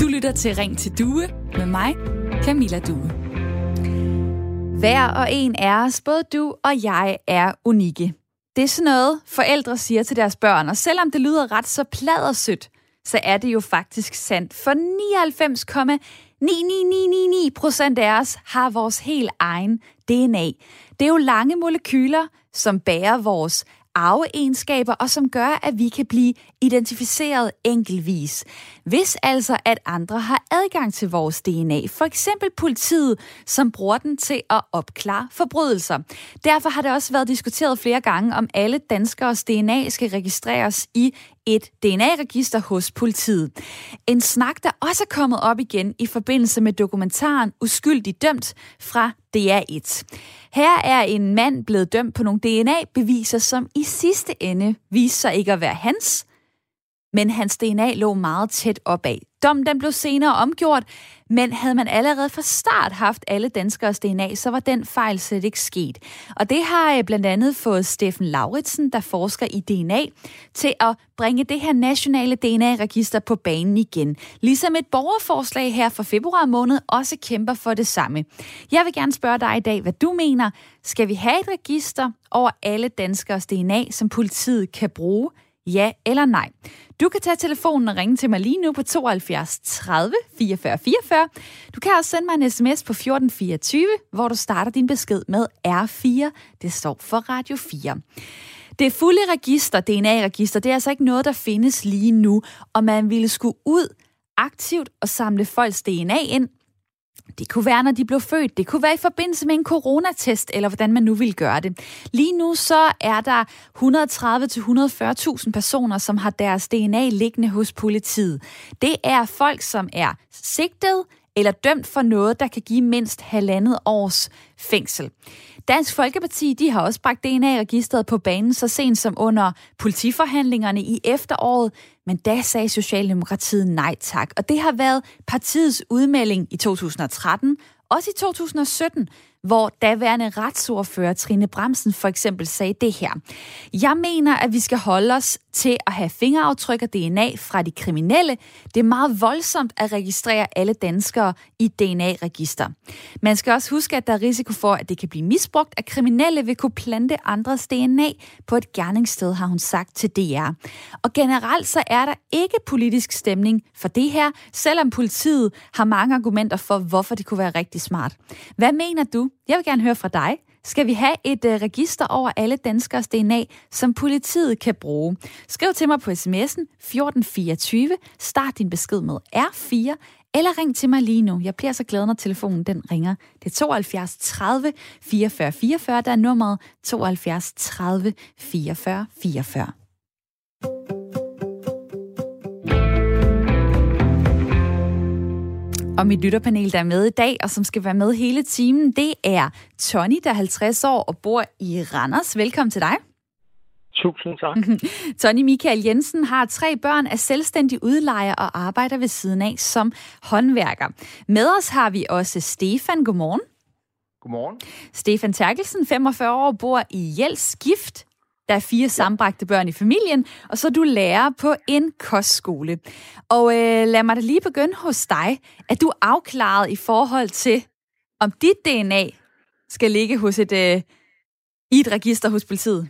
Du lytter til Ring til Due med mig, Camilla Due. Hver og en af os, både du og jeg, er unikke. Det er sådan noget, forældre siger til deres børn, og selvom det lyder ret så pladersødt, så er det jo faktisk sandt. For 99,9999 procent af os har vores helt egen DNA. Det er jo lange molekyler, som bærer vores arveegenskaber, og som gør, at vi kan blive identificeret enkeltvis. Hvis altså, at andre har adgang til vores DNA, for eksempel politiet, som bruger den til at opklare forbrydelser. Derfor har det også været diskuteret flere gange, om alle danskers DNA skal registreres i et DNA-register hos politiet. En snak, der også er kommet op igen i forbindelse med dokumentaren Uskyldig dømt fra DR1. Her er en mand blevet dømt på nogle DNA-beviser, som i sidste ende viser sig ikke at være hans, men hans DNA lå meget tæt opad. Dommen den blev senere omgjort, men havde man allerede fra start haft alle danskers DNA, så var den fejl slet ikke sket. Og det har øh, blandt andet fået Steffen Lauritsen, der forsker i DNA, til at bringe det her nationale DNA-register på banen igen. Ligesom et borgerforslag her fra februar måned også kæmper for det samme. Jeg vil gerne spørge dig i dag, hvad du mener. Skal vi have et register over alle danskers DNA, som politiet kan bruge? Ja eller nej? Du kan tage telefonen og ringe til mig lige nu på 72 30 44 44. Du kan også sende mig en sms på 1424, hvor du starter din besked med R4. Det står for Radio 4. Det fulde register, DNA-register, det er altså ikke noget, der findes lige nu, og man ville skulle ud aktivt og samle folks DNA ind, det kunne være, når de blev født. Det kunne være i forbindelse med en coronatest, eller hvordan man nu vil gøre det. Lige nu så er der 130-140.000 personer, som har deres DNA liggende hos politiet. Det er folk, som er sigtet eller dømt for noget, der kan give mindst halvandet års fængsel. Dansk Folkeparti de har også bragt DNA-registret på banen så sent som under politiforhandlingerne i efteråret, men da sagde Socialdemokratiet nej tak. Og det har været partiets udmelding i 2013, også i 2017, hvor daværende retsordfører Trine Bremsen for eksempel sagde det her. Jeg mener, at vi skal holde os til at have fingeraftryk og DNA fra de kriminelle. Det er meget voldsomt at registrere alle danskere i DNA-register. Man skal også huske, at der er risiko for, at det kan blive misbrugt, at kriminelle vil kunne plante andres DNA på et gerningssted, har hun sagt til DR. Og generelt så er der ikke politisk stemning for det her, selvom politiet har mange argumenter for, hvorfor det kunne være rigtig smart. Hvad mener du? Jeg vil gerne høre fra dig. Skal vi have et uh, register over alle danskers DNA, som politiet kan bruge? Skriv til mig på sms'en 1424. Start din besked med R4, eller ring til mig lige nu. Jeg bliver så glad, når telefonen den ringer. Det er 72 30 44 44, der er nummeret 72 30 44 44. Og mit lytterpanel, der er med i dag, og som skal være med hele timen, det er Tony, der er 50 år og bor i Randers. Velkommen til dig. Tusind tak. Tony Michael Jensen har tre børn, er selvstændig udlejer og arbejder ved siden af som håndværker. Med os har vi også Stefan. Godmorgen. Godmorgen. Stefan Terkelsen, 45 år, bor i Jels Gift. Der er fire sambragte børn i familien, og så er du lærer på en kostskole. Og øh, lad mig da lige begynde hos dig. Er du afklaret i forhold til, om dit DNA skal ligge hos et, øh, i et register hos politiet?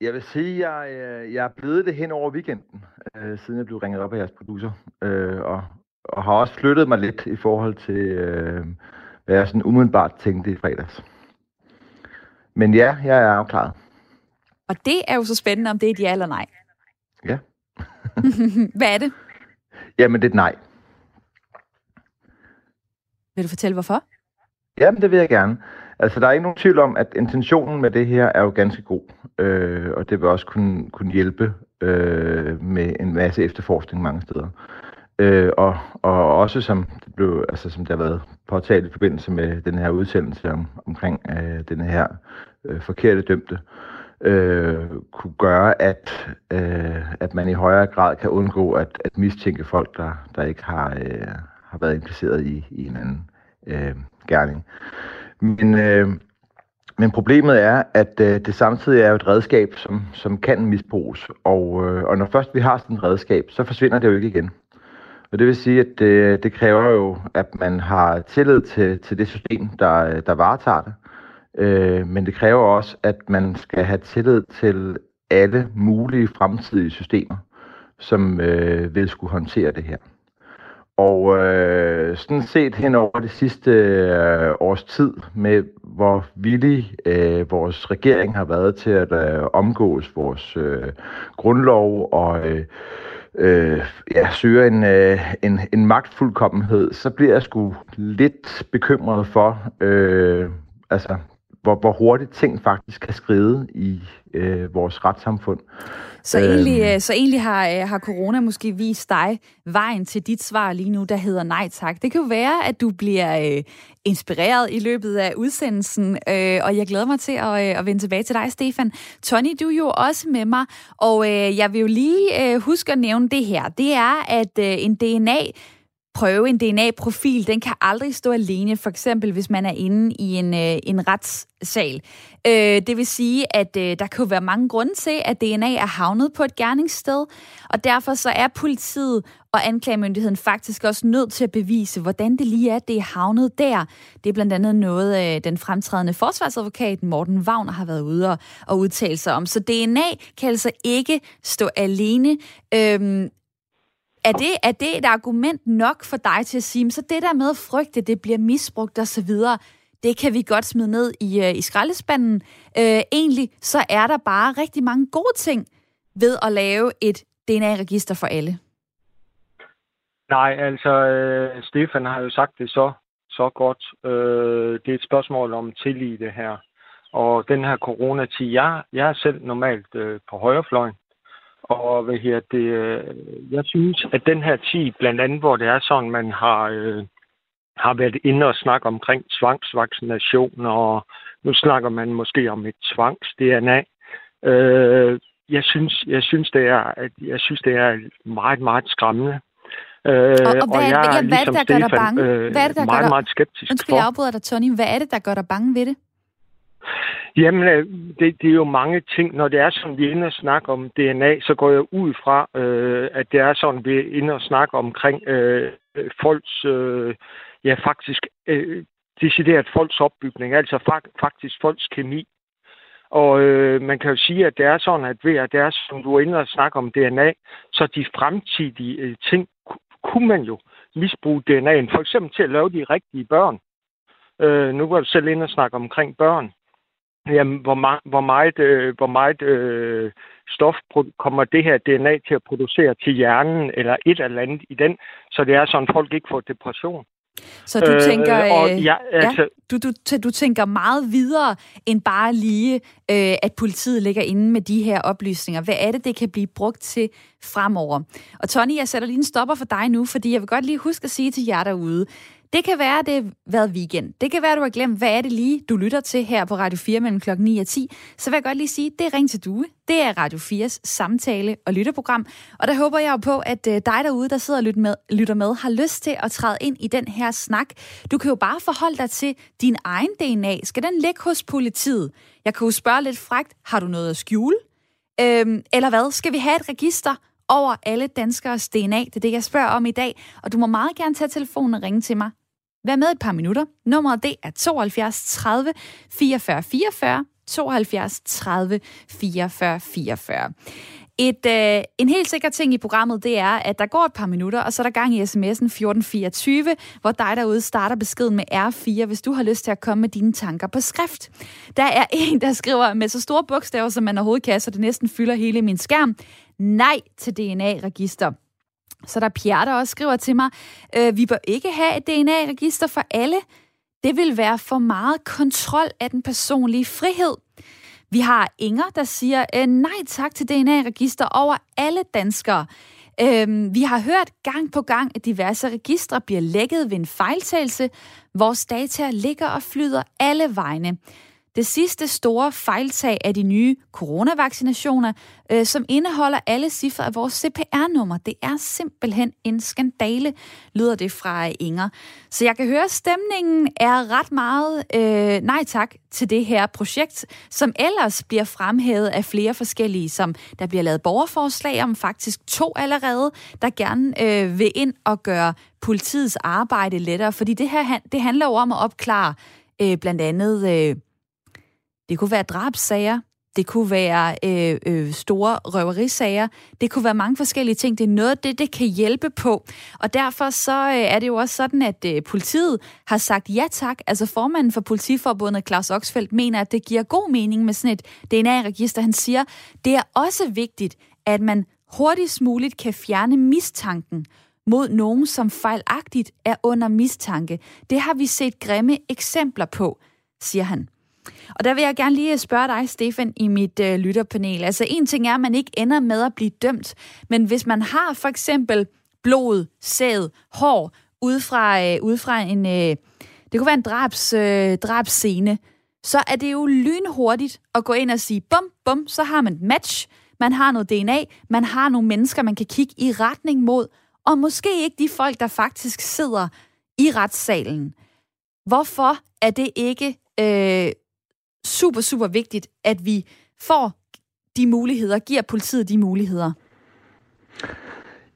Jeg vil sige, at jeg, øh, jeg er blevet det hen over weekenden, øh, siden jeg blev ringet op af jeres producer. Øh, og, og har også flyttet mig lidt i forhold til, øh, hvad jeg sådan umiddelbart tænkte i fredags. Men ja, jeg er afklaret. Og det er jo så spændende, om det er et ja eller nej. Ja. Hvad er det? Jamen, det er et nej. Vil du fortælle, hvorfor? Jamen, det vil jeg gerne. Altså, der er ikke nogen tvivl om, at intentionen med det her er jo ganske god. Øh, og det vil også kunne, kunne hjælpe øh, med en masse efterforskning mange steder. Øh, og, og også som det, blev, altså, som det har været påtalt i forbindelse med den her udsendelse om, omkring øh, den her øh, forkerte dømte, øh, øh, kunne gøre, at, øh, at man i højere grad kan undgå at, at mistænke folk, der, der ikke har, øh, har været impliceret i, i en anden øh, gerning. Men, øh, Men problemet er, at øh, det samtidig er et redskab, som, som kan misbruges. Og, øh, og når først vi har sådan et redskab, så forsvinder det jo ikke igen. Og det vil sige, at det, det kræver jo, at man har tillid til, til det system, der, der varetager det. Øh, men det kræver også, at man skal have tillid til alle mulige fremtidige systemer, som øh, vil skulle håndtere det her. Og øh, sådan set hen over det sidste øh, års tid med, hvor villig øh, vores regering har været til at øh, omgås vores øh, grundlov og øh, øh, ja, søge en, øh, en, en magtfuldkommenhed, så bliver jeg sgu lidt bekymret for, øh, altså hvor, hvor hurtigt ting faktisk kan skride i øh, vores retssamfund. Så egentlig, øhm. øh, så egentlig har, øh, har corona måske vist dig vejen til dit svar lige nu, der hedder nej tak. Det kan jo være, at du bliver øh, inspireret i løbet af udsendelsen, øh, og jeg glæder mig til at, øh, at vende tilbage til dig, Stefan. Tony, du er jo også med mig, og øh, jeg vil jo lige øh, huske at nævne det her. Det er, at øh, en DNA prøve en DNA-profil, den kan aldrig stå alene, for eksempel hvis man er inde i en, øh, en retssal. Øh, det vil sige, at øh, der kan være mange grunde til, at DNA er havnet på et gerningssted, og derfor så er politiet og anklagemyndigheden faktisk også nødt til at bevise, hvordan det lige er, det er havnet der. Det er blandt andet noget, øh, den fremtrædende forsvarsadvokat Morten Wagner har været ude og, og udtale sig om. Så DNA kan altså ikke stå alene. Øhm, er det, er det et argument nok for dig til at sige, så det der med at frygte, det bliver misbrugt osv., det kan vi godt smide ned i, øh, i skraldespanden. Øh, egentlig så er der bare rigtig mange gode ting ved at lave et DNA-register for alle. Nej, altså, øh, Stefan har jo sagt det så, så godt. Øh, det er et spørgsmål om tillid, det her. Og den her coronatid, jeg, jeg er selv normalt øh, på højrefløjen. Og hvad her det, øh, jeg synes, at den her tid, blandt andet, hvor det er sådan, man har, øh, har været inde og snakke omkring tvangsvaccination, og nu snakker man måske om et tvangs-DNA. Øh, jeg synes, jeg synes, det er, at jeg synes, det er meget, meget skræmmende. Øh, og, og, hvad, og jeg er, hvad er det, der Stefan, gør dig bange? Øh, hvad er det, der meget, gør dig... meget skeptisk Undskyld, jeg afbryder dig, Tony. Hvad er det, der gør dig bange ved det? Jamen, øh, det, det er jo mange ting. Når det er sådan, vi er inde og snakke om DNA, så går jeg ud fra, øh, at det er sådan, vi er inde og snakke omkring øh, folks, øh, ja faktisk, øh, decideret folks opbygning, altså faktisk folks kemi. Og øh, man kan jo sige, at det er sådan, at ved at det er, som du er inde og snakke om DNA, så de fremtidige øh, ting kunne man jo misbruge DNA'en, for eksempel til at lave de rigtige børn. Øh, nu var du selv inde og snakke omkring børn. Jamen, hvor, ma- hvor meget, øh, hvor meget øh, stof kommer det her DNA til at producere til hjernen, eller et eller andet i den, så det er sådan, folk ikke får depression. Så du øh, tænker, og, ja, altså, ja, du, du, du tænker meget videre end bare lige, øh, at politiet ligger inde med de her oplysninger. Hvad er det, det kan blive brugt til fremover? Og Tony, jeg sætter lige en stopper for dig nu, fordi jeg vil godt lige huske at sige til jer derude, det kan være, det har været weekend. Det kan være, du har glemt, hvad er det lige, du lytter til her på Radio 4 mellem klokken 9 og 10. Så vil jeg godt lige sige, det er Ring til Due. Det er Radio 4's samtale- og lytterprogram. Og der håber jeg jo på, at øh, dig derude, der sidder og lytter med, lytter med, har lyst til at træde ind i den her snak. Du kan jo bare forholde dig til din egen DNA. Skal den ligge hos politiet? Jeg kan jo spørge lidt frægt, har du noget at skjule? Øhm, eller hvad? Skal vi have et register over alle danskers DNA? Det er det, jeg spørger om i dag. Og du må meget gerne tage telefonen og ringe til mig. Vær med et par minutter. Nummeret det er 72 30 44 44. 72 30 44 44. Et, øh, en helt sikker ting i programmet, det er, at der går et par minutter, og så er der gang i sms'en 1424, hvor dig derude starter beskeden med R4, hvis du har lyst til at komme med dine tanker på skrift. Der er en, der skriver med så store bogstaver, som man overhovedet kan, så det næsten fylder hele min skærm. Nej til DNA-register. Så der Pierre, der også skriver til mig, øh, vi bør ikke have et DNA-register for alle. Det vil være for meget kontrol af den personlige frihed. Vi har Inger, der siger øh, nej tak til DNA-register over alle danskere. Øhm, vi har hørt gang på gang, at diverse registre bliver lækket ved en fejltagelse. Vores data ligger og flyder alle vegne det sidste store fejltag af de nye coronavaccinationer, øh, som indeholder alle cifre af vores CPR-nummer. Det er simpelthen en skandale, lyder det fra Inger. Så jeg kan høre, at stemningen er ret meget øh, nej tak til det her projekt, som ellers bliver fremhævet af flere forskellige, som der bliver lavet borgerforslag om, faktisk to allerede, der gerne øh, vil ind og gøre politiets arbejde lettere. Fordi det her det handler jo om at opklare øh, blandt andet, øh, det kunne være drabsager, det kunne være øh, øh, store røverisager. Det kunne være mange forskellige ting. Det er noget af det, det kan hjælpe på. Og derfor så øh, er det jo også sådan, at øh, politiet har sagt ja tak. Altså formanden for politiforbundet, Claus Oxfeldt, mener, at det giver god mening med sådan et DNA-register. Han siger, det er også vigtigt, at man hurtigst muligt kan fjerne mistanken mod nogen, som fejlagtigt er under mistanke. Det har vi set grimme eksempler på, siger han. Og der vil jeg gerne lige spørge dig, Stefan, i mit øh, lytterpanel. Altså en ting er, at man ikke ender med at blive dømt, men hvis man har for eksempel blod, sæd, hår, ud fra, øh, ud fra en, øh, det kunne være en drabs, øh, drabscene, så er det jo lynhurtigt at gå ind og sige, bum, bum, så har man et match, man har noget DNA, man har nogle mennesker, man kan kigge i retning mod, og måske ikke de folk, der faktisk sidder i retssalen. Hvorfor er det ikke øh, super, super vigtigt, at vi får de muligheder, giver politiet de muligheder?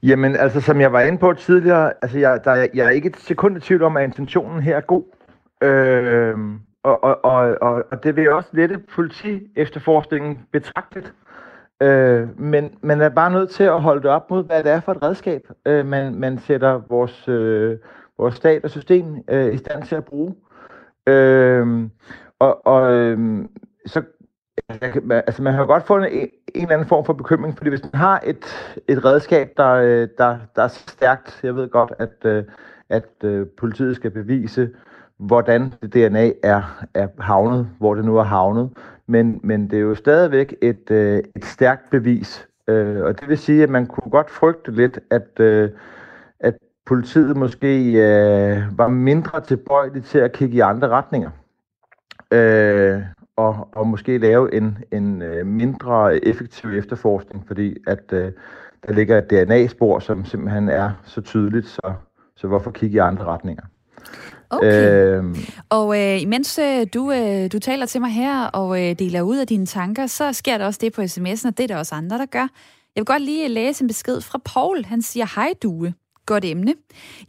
Jamen, altså som jeg var inde på tidligere, altså jeg, der, jeg er ikke et sekund i tvivl om, at intentionen her er god. Øh, og, og, og, og, og det vil også lette politi efterforskningen betragtet. Øh, men man er bare nødt til at holde det op mod, hvad det er for et redskab, øh, man, man sætter vores, øh, vores stat og system øh, i stand til at bruge. Øh, og, og øhm, så altså man har godt fundet en, en eller anden form for bekymring, fordi hvis man har et, et redskab, der, øh, der, der er stærkt, jeg ved godt, at, øh, at øh, politiet skal bevise, hvordan det DNA er, er havnet, hvor det nu er havnet, men, men det er jo stadigvæk et, et stærkt bevis, og det vil sige, at man kunne godt frygte lidt, at, at politiet måske var mindre tilbøjelig til at kigge i andre retninger øh, og, og måske lave en, en øh, mindre effektiv efterforskning, fordi at øh, der ligger et DNA-spor, som simpelthen er så tydeligt, så, så hvorfor kigge i andre retninger? Okay. Øhm, og øh, imens øh, du, øh, du taler til mig her og øh, deler ud af dine tanker, så sker der også det på sms'en, og det er der også andre, der gør. Jeg vil godt lige læse en besked fra Paul. Han siger, hej Due. Godt emne.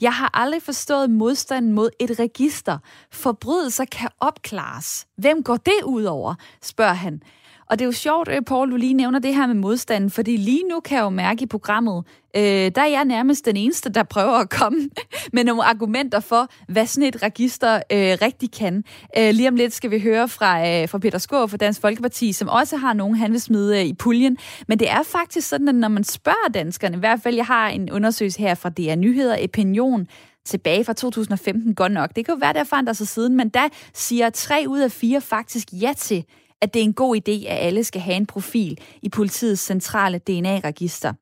Jeg har aldrig forstået modstanden mod et register. Forbrydelser kan opklares. Hvem går det ud over? spørger han. Og det er jo sjovt, øh, Paul, du lige nævner det her med modstanden, fordi lige nu kan jeg jo mærke i programmet, øh, der er jeg nærmest den eneste, der prøver at komme med nogle argumenter for, hvad sådan et register øh, rigtig kan. Øh, lige om lidt skal vi høre fra, øh, fra Peter Skår fra Dansk Folkeparti, som også har nogen, han vil smide øh, i puljen. Men det er faktisk sådan, at når man spørger danskerne, i hvert fald jeg har en undersøgelse her fra DR Nyheder, Opinion, tilbage fra 2015 godt nok. Det kan jo være, der forandrer sig siden, men der siger tre ud af fire faktisk ja til, at det er en god idé, at alle skal have en profil i politiets centrale DNA-register.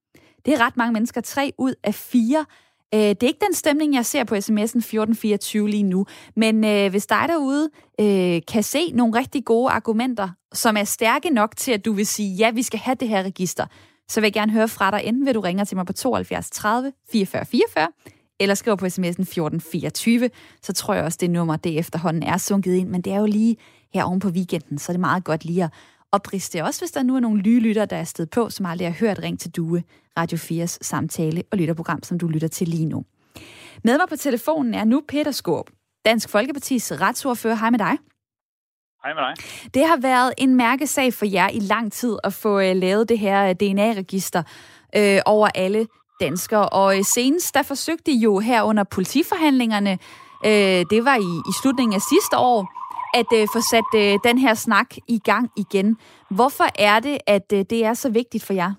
Det er ret mange mennesker. Tre ud af fire. Øh, det er ikke den stemning, jeg ser på sms'en 1424 lige nu. Men øh, hvis dig derude øh, kan se nogle rigtig gode argumenter, som er stærke nok til, at du vil sige, ja, vi skal have det her register, så vil jeg gerne høre fra dig. Enten ved du ringer til mig på 72 30 44 44, eller skriver på sms'en 1424, så tror jeg også, det nummer, det efterhånden er sunket ind. Men det er jo lige her oven på weekenden, så er det meget godt lige at opriste også, hvis der nu er nogle lytter, der er sted på, som aldrig har hørt Ring til Due, Radio 4's samtale- og lytterprogram, som du lytter til lige nu. Med mig på telefonen er nu Peter Skåb, Dansk Folkepartis retsordfører. Hej med dig. Hej med dig. Det har været en mærkesag for jer i lang tid at få uh, lavet det her øh, DNA-register uh, over alle danskere. Og uh, senest, der forsøgte I jo her under politiforhandlingerne, uh, det var i, i slutningen af sidste år, at øh, få sat øh, den her snak i gang igen. Hvorfor er det, at øh, det er så vigtigt for jer?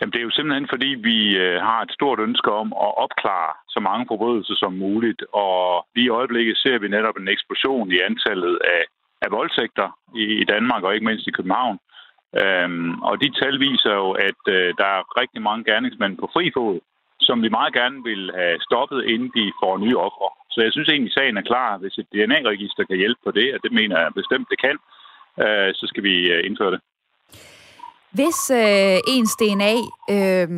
Jamen, det er jo simpelthen, fordi vi øh, har et stort ønske om at opklare så mange forbrydelser som muligt. Og lige i øjeblikket ser vi netop en eksplosion i antallet af, af voldtægter i, i Danmark og ikke mindst i København. Øhm, og de tal viser jo, at øh, der er rigtig mange gerningsmænd på fri fod, som vi meget gerne vil have stoppet, inden de får nye ofre. Så jeg synes egentlig, sagen er klar. Hvis et DNA-register kan hjælpe på det, og det mener jeg bestemt, det kan, øh, så skal vi øh, indføre det. Hvis øh, ens DNA... Øh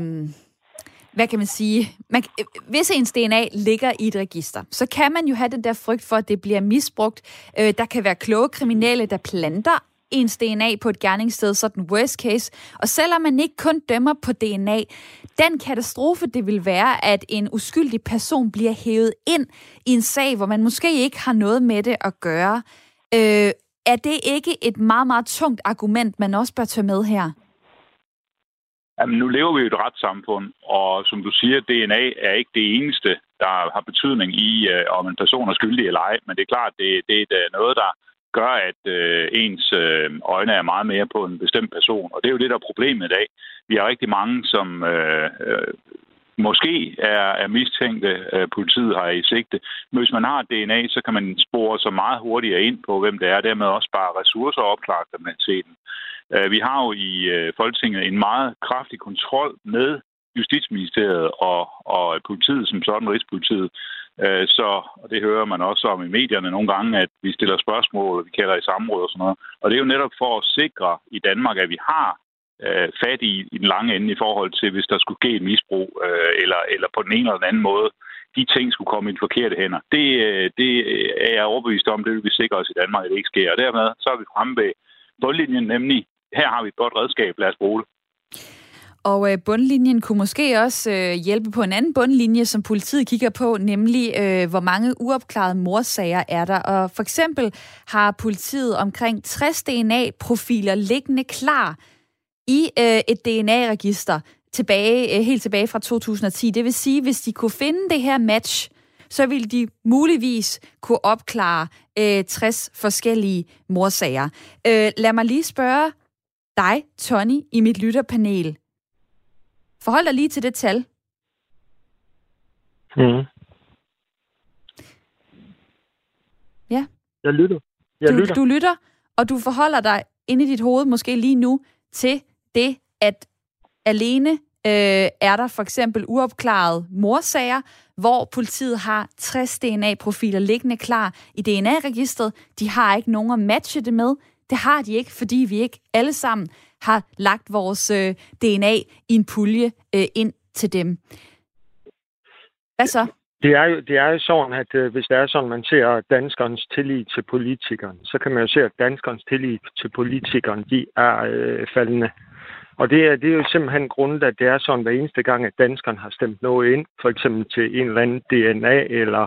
hvad kan man sige, man, øh, hvis ens DNA ligger i et register, så kan man jo have den der frygt for, at det bliver misbrugt. Øh, der kan være kloge kriminelle, der planter ens DNA på et gerningssted, sådan worst case. Og selvom man ikke kun dømmer på DNA, den katastrofe, det vil være, at en uskyldig person bliver hævet ind i en sag, hvor man måske ikke har noget med det at gøre. Øh, er det ikke et meget, meget tungt argument, man også bør tage med her? Jamen, nu lever vi i et retssamfund, og som du siger, DNA er ikke det eneste, der har betydning i, øh, om en person er skyldig eller ej. Men det er klart, det, det er noget, der gør, at øh, ens øh, øjne er meget mere på en bestemt person. Og det er jo det, der er problemet i dag. Vi har rigtig mange, som øh, øh, måske er, er mistænkte, øh, politiet har i sigte. Men hvis man har DNA, så kan man spore så meget hurtigere ind på, hvem det er, dermed også bare ressourcer og opklare kriminaliteten. Øh, vi har jo i øh, Folketinget en meget kraftig kontrol med Justitsministeriet og, og politiet som sådan, Rigspolitiet. Øh, så, og det hører man også om i medierne nogle gange, at vi stiller spørgsmål, vi kalder i samråd og sådan noget. Og det er jo netop for at sikre i Danmark, at vi har øh, fat i, i den lange ende i forhold til, hvis der skulle ske et misbrug, øh, eller, eller på den ene eller den anden måde, de ting skulle komme i de forkerte hænder. Det, øh, det er jeg overbevist om, det vil vi sikre os i Danmark, at det ikke sker. Og dermed så er vi fremme ved bundlinjen, nemlig her har vi et godt redskab, lad os bruge det. Og øh, bundlinjen kunne måske også øh, hjælpe på en anden bundlinje, som politiet kigger på, nemlig øh, hvor mange uopklarede morsager er der. Og for eksempel har politiet omkring 60 DNA-profiler liggende klar i øh, et DNA-register tilbage, øh, helt tilbage fra 2010. Det vil sige, hvis de kunne finde det her match, så ville de muligvis kunne opklare øh, 60 forskellige morsager. Øh, lad mig lige spørge dig, Tony, i mit lytterpanel. Forhold dig lige til det tal. Mm. Ja. Jeg lytter. Jeg du, lytter. du lytter, og du forholder dig inde i dit hoved, måske lige nu, til det, at alene øh, er der for eksempel uopklarede morsager, hvor politiet har 60 DNA-profiler liggende klar i DNA-registret. De har ikke nogen at matche det med. Det har de ikke, fordi vi ikke alle sammen har lagt vores øh, DNA i en pulje øh, ind til dem. Hvad så? Det er jo, det er jo sådan, at øh, hvis det er sådan, man ser danskernes tillid til politikeren, så kan man jo se, at danskernes tillid til politikeren, de er øh, faldende. Og det er, det er jo simpelthen grunden, at det er sådan hver eneste gang, at danskerne har stemt noget ind, for eksempel til en eller anden DNA eller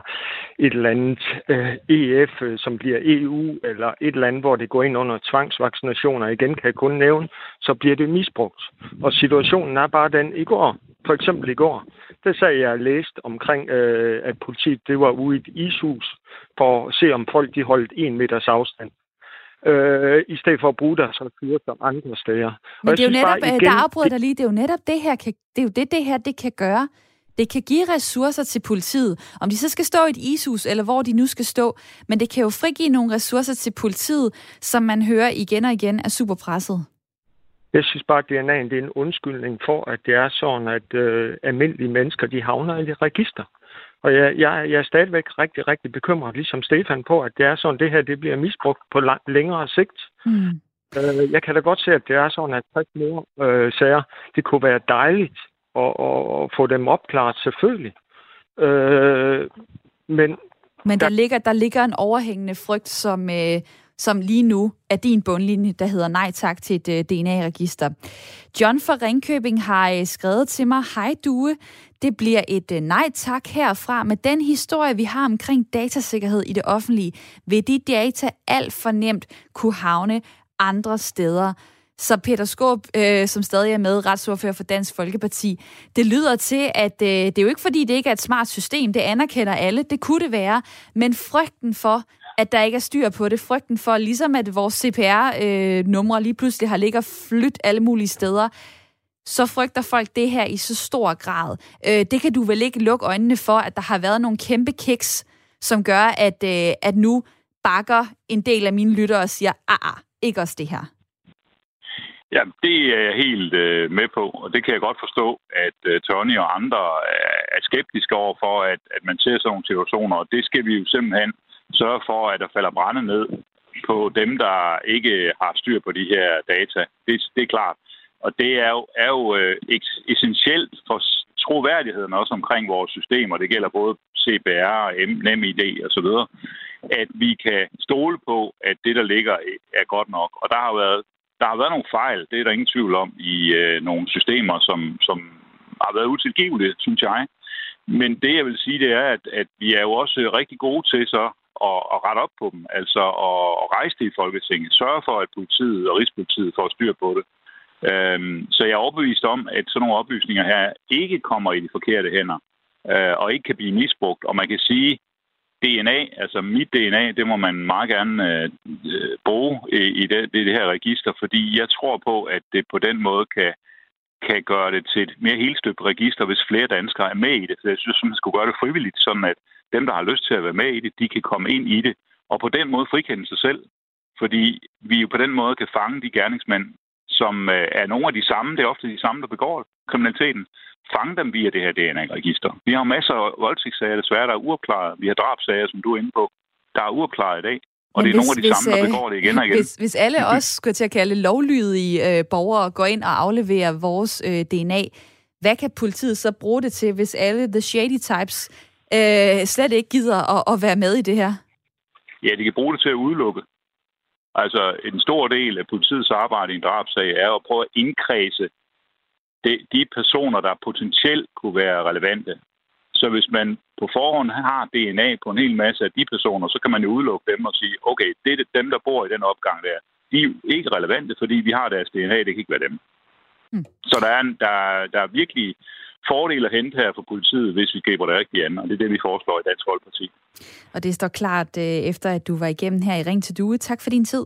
et eller andet øh, EF, øh, som bliver EU, eller et eller andet, hvor det går ind under tvangsvaccinationer, igen kan jeg kun nævne, så bliver det misbrugt. Og situationen er bare den i går, for eksempel i går, det sagde jeg læst omkring, øh, at politiet det var ude i et ishus for at se, om folk de holdt en meters afstand øh, i stedet for at bruge deres ressourcer andre steder. Men det er jo netop, bare, igen, der afbryder dig lige, det er jo netop det her, kan, det er jo det, det her, det kan gøre. Det kan give ressourcer til politiet, om de så skal stå i et ishus, eller hvor de nu skal stå, men det kan jo frigive nogle ressourcer til politiet, som man hører igen og igen er super presset. Jeg synes bare, at DNA'en det er en undskyldning for, at det er sådan, at øh, almindelige mennesker de havner i et register. Og jeg, jeg, jeg er stadigvæk rigtig, rigtig bekymret, ligesom Stefan, på, at det er sådan, det her det bliver misbrugt på lang, længere sigt. Mm. Øh, jeg kan da godt se, at det er sådan, at 60 mor øh, sager, det kunne være dejligt at, at, at få dem opklaret, selvfølgelig. Øh, men men der, der, ligger, der ligger en overhængende frygt, som, øh, som lige nu er din bundlinje, der hedder nej tak til et øh, DNA-register. John fra Ringkøbing har uh, skrevet til mig, hej Due, det bliver et uh, nej tak herfra. Med den historie, vi har omkring datasikkerhed i det offentlige, vil de data alt for nemt kunne havne andre steder. Så Peter Skåb, øh, som stadig er med, retsordfører for Dansk Folkeparti, det lyder til, at øh, det er jo ikke fordi, det ikke er et smart system, det anerkender alle, det kunne det være, men frygten for, at der ikke er styr på det. Frygten for, ligesom at vores CPR-numre øh, lige pludselig har ligget flyt alle mulige steder, så frygter folk det her i så stor grad. Øh, det kan du vel ikke lukke øjnene for, at der har været nogle kæmpe kiks, som gør, at, øh, at nu bakker en del af mine lyttere og siger, ah, ah, ikke også det her. Ja, det er jeg helt øh, med på, og det kan jeg godt forstå, at øh, Tony og andre er, er skeptiske over for, at, at man ser sådan nogle situationer, og det skal vi jo simpelthen sørge for, at der falder brænde ned på dem, der ikke har styr på de her data. Det, det er klart. Og det er jo, er jo øh, essentielt for troværdigheden også omkring vores systemer. Det gælder både CBR, NemID og så videre, at vi kan stole på, at det, der ligger, er godt nok. Og der har været der har været nogle fejl, det er der ingen tvivl om, i øh, nogle systemer, som, som har været utilgivelige, synes jeg. Men det, jeg vil sige, det er, at, at vi er jo også rigtig gode til så at, at rette op på dem. Altså at, at rejse det i Folketinget. Sørge for, at politiet og Rigspolitiet får styr på det. Øhm, så jeg er overbevist om, at sådan nogle oplysninger her ikke kommer i de forkerte hænder øh, og ikke kan blive misbrugt. Og man kan sige, DNA, altså mit DNA, det må man meget gerne øh, øh bruge i, i det, det, det her register, fordi jeg tror på, at det på den måde kan, kan gøre det til et mere helstøbt register, hvis flere danskere er med i det. Så jeg synes, man skulle gøre det frivilligt, sådan at dem, der har lyst til at være med i det, de kan komme ind i det, og på den måde frikende sig selv. Fordi vi jo på den måde kan fange de gerningsmænd, som øh, er nogle af de samme, det er ofte de samme, der begår kriminaliteten, fange dem via det her DNA-register. Vi har masser af voldtægtssager, desværre, der er uopklaret. Vi har drabsager, som du er inde på, der er uopklaret i dag. Og Men det er hvis, nogle af de hvis, samme, der øh, begår det igen og igen. Hvis, hvis alle os, skulle til at kalde lovlydige øh, borgere, går ind og afleverer vores øh, DNA, hvad kan politiet så bruge det til, hvis alle the shady types øh, slet ikke gider at, at være med i det her? Ja, de kan bruge det til at udelukke. Altså, en stor del af politiets arbejde i en drabsag er at prøve at indkredse de, de personer, der potentielt kunne være relevante. Så hvis man på forhånd har DNA på en hel masse af de personer, så kan man jo udelukke dem og sige, okay, det er dem, der bor i den opgang der. De er ikke relevante, fordi vi har deres DNA, det kan ikke være dem. Mm. Så der er, en, der, der er virkelig fordele at hente her for politiet, hvis vi griber det rigtigt an, og det er det, vi foreslår i Dansk Folkeparti. Og det står klart øh, efter, at du var igennem her i Ring til Due. Tak for din tid.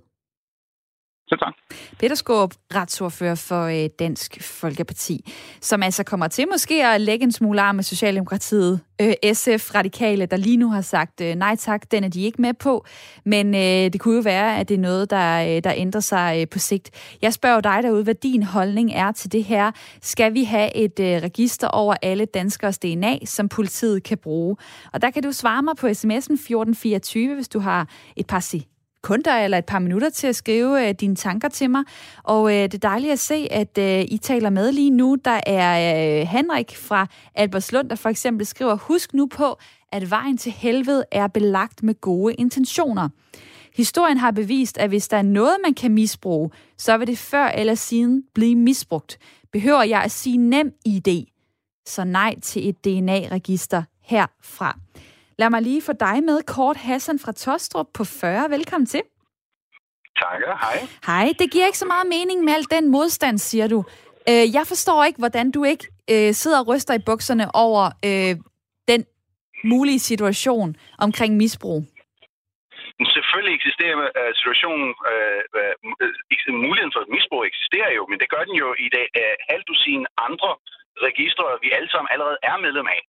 Selv tak. Peter Skåb, retsordfører for øh, Dansk Folkeparti, som altså kommer til måske at lægge en smule arm med Socialdemokratiet, øh, SF, Radikale, der lige nu har sagt øh, nej tak, den er de ikke med på, men det kunne jo være, at det er noget, der, der ændrer sig på sigt. Jeg spørger dig derude, hvad din holdning er til det her. Skal vi have et register over alle danskers DNA, som politiet kan bruge? Og der kan du svare mig på sms'en 1424, hvis du har et par kunder eller et par minutter til at skrive øh, dine tanker til mig. Og øh, det er dejligt at se, at øh, I taler med lige nu. Der er øh, Henrik fra Albertslund, der for eksempel skriver, husk nu på, at vejen til helvede er belagt med gode intentioner. Historien har bevist, at hvis der er noget, man kan misbruge, så vil det før eller siden blive misbrugt. Behøver jeg at sige nem idé? Så nej til et DNA-register herfra. Lad mig lige få dig med, Kort Hassan fra Tostrup på 40. Velkommen til. Tak, hej. Hej, det giver ikke så meget mening med al den modstand, siger du. Øh, jeg forstår ikke, hvordan du ikke øh, sidder og ryster i bukserne over øh, den mulige situation omkring misbrug. Selvfølgelig eksisterer uh, situationen, uh, uh, muligheden for misbrug eksisterer jo, men det gør den jo i det uh, halvdusin andre registre, vi alle sammen allerede er medlem af,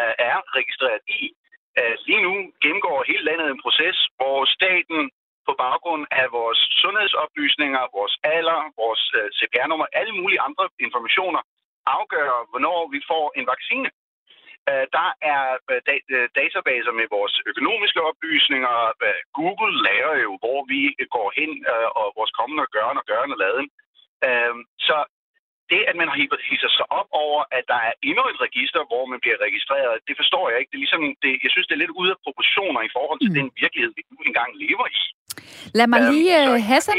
uh, er registreret i at lige nu gennemgår hele landet en proces, hvor staten på baggrund af vores sundhedsoplysninger, vores alder, vores øh, CPR-nummer, alle mulige andre informationer, afgør, hvornår vi får en vaccine. Øh, der er øh, øh, databaser med vores økonomiske oplysninger. Google lærer jo, hvor vi går hen, og vores kommende gøren og gøren og laden. Så det, at man hisser sig op over, at der er endnu et register, hvor man bliver registreret, det forstår jeg ikke. Det er ligesom, det, jeg synes, det er lidt ude af proportioner i forhold til mm. den virkelighed, vi nu engang lever i. Lad mig øhm, lige, øhm, Hassan,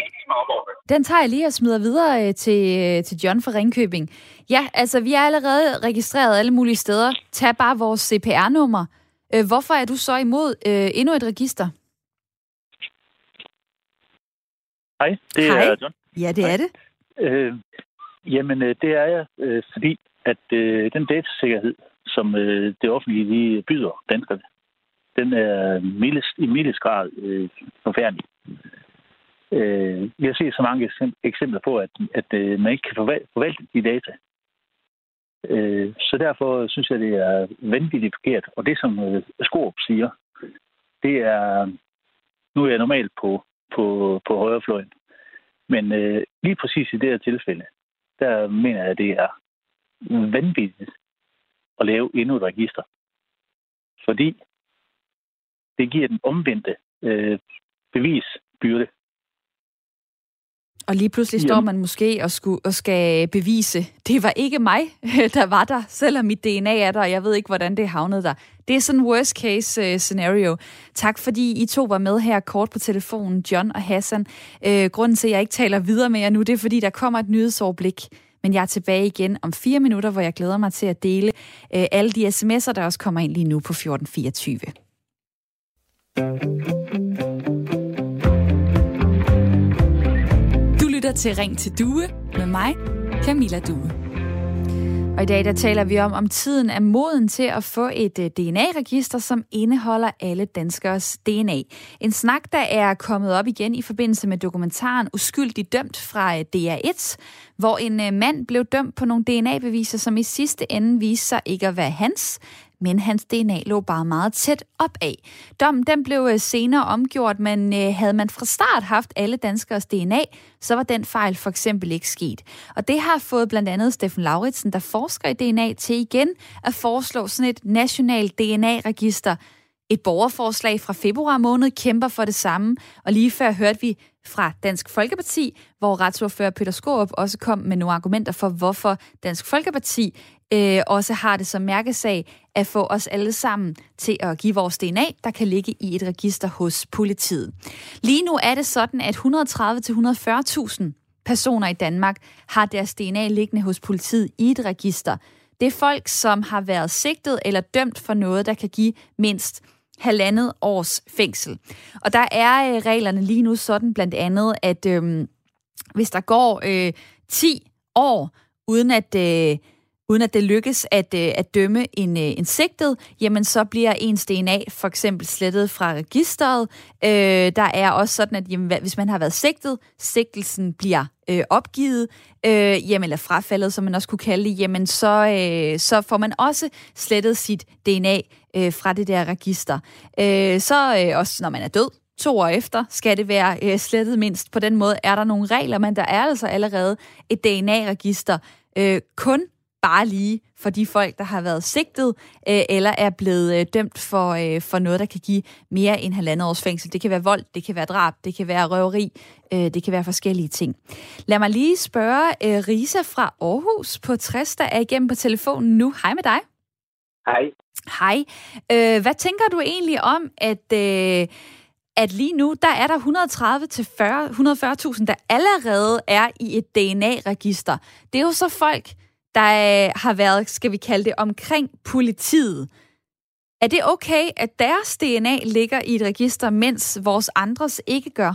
den tager jeg lige og smider videre øh, til, øh, til John fra Ringkøbing. Ja, altså, vi er allerede registreret alle mulige steder. Tag bare vores CPR-nummer. Hvorfor er du så imod øh, endnu et register? Hej, det Hej. er John. Ja, det Hej. er det. Øh, Jamen, øh, det er jeg, øh, fordi at øh, den datasikkerhed, som det offentlige lige byder danskerne, den er mildest, i mildest grad øh, forfærdelig. Øh, vi har set så mange eksempler på, at, at man ikke kan forvalte de data. Øh, så derfor synes jeg, det er vanvittigt forkert. Og det, som øh, Skorup siger, det er... Nu er jeg normalt på, på, på højrefløjen. Men øh, lige præcis i det her tilfælde, der mener jeg, at det er vanvittigt at lave endnu et register. Fordi det giver den omvendte øh, bevisbyrde. Og lige pludselig står man måske og, skulle, og skal bevise, det var ikke mig, der var der, selvom mit DNA er der, og jeg ved ikke, hvordan det havnede der. Det er sådan worst case uh, scenario. Tak fordi I to var med her kort på telefonen, John og Hassan. Uh, grunden til, at jeg ikke taler videre med jer nu, det er fordi, der kommer et nyhedsoverblik. Men jeg er tilbage igen om fire minutter, hvor jeg glæder mig til at dele uh, alle de sms'er, der også kommer ind lige nu på 1424. lytter til Ring til Due med mig, Camilla Due. Og i dag der taler vi om, om tiden er moden til at få et øh, DNA-register, som indeholder alle danskers DNA. En snak, der er kommet op igen i forbindelse med dokumentaren Uskyldig dømt fra øh, DR1, hvor en øh, mand blev dømt på nogle DNA-beviser, som i sidste ende viste sig ikke at være hans, men hans DNA lå bare meget tæt op af. Dommen den blev øh, senere omgjort, men øh, havde man fra start haft alle danskers DNA, så var den fejl for eksempel ikke sket. Og det har fået blandt andet Steffen Lauritsen, der forsker i DNA, til igen at foreslå sådan et nationalt DNA-register, et borgerforslag fra februar måned kæmper for det samme, og lige før hørte vi fra Dansk Folkeparti, hvor retsordfører Peter Skorup også kom med nogle argumenter for, hvorfor Dansk Folkeparti øh, også har det som mærkesag at få os alle sammen til at give vores DNA, der kan ligge i et register hos politiet. Lige nu er det sådan, at 130-140.000 personer i Danmark har deres DNA liggende hos politiet i et register. Det er folk, som har været sigtet eller dømt for noget, der kan give mindst halvandet års fængsel. Og der er øh, reglerne lige nu sådan blandt andet, at øh, hvis der går øh, 10 år, uden at... Øh, uden at det lykkes at, øh, at dømme en, øh, en sigtet, jamen så bliver ens DNA for eksempel slettet fra registeret. Øh, der er også sådan, at jamen, hvis man har været sigtet, sigtelsen bliver øh, opgivet, øh, jamen, eller frafaldet, som man også kunne kalde det, jamen så, øh, så får man også slettet sit DNA øh, fra det der register. Øh, så øh, også når man er død, to år efter skal det være øh, slettet mindst. På den måde er der nogle regler, men der er altså allerede et DNA-register øh, kun bare lige for de folk, der har været sigtet øh, eller er blevet øh, dømt for, øh, for noget, der kan give mere end halvandet års fængsel. Det kan være vold, det kan være drab, det kan være røveri, øh, det kan være forskellige ting. Lad mig lige spørge øh, Risa fra Aarhus på 60, der er igennem på telefonen nu. Hej med dig. Hej. Hej. Øh, hvad tænker du egentlig om, at... Øh, at lige nu, der er der 130 til 140.000, der allerede er i et DNA-register. Det er jo så folk, der øh, har været, skal vi kalde det, omkring politiet. Er det okay, at deres DNA ligger i et register, mens vores andres ikke gør?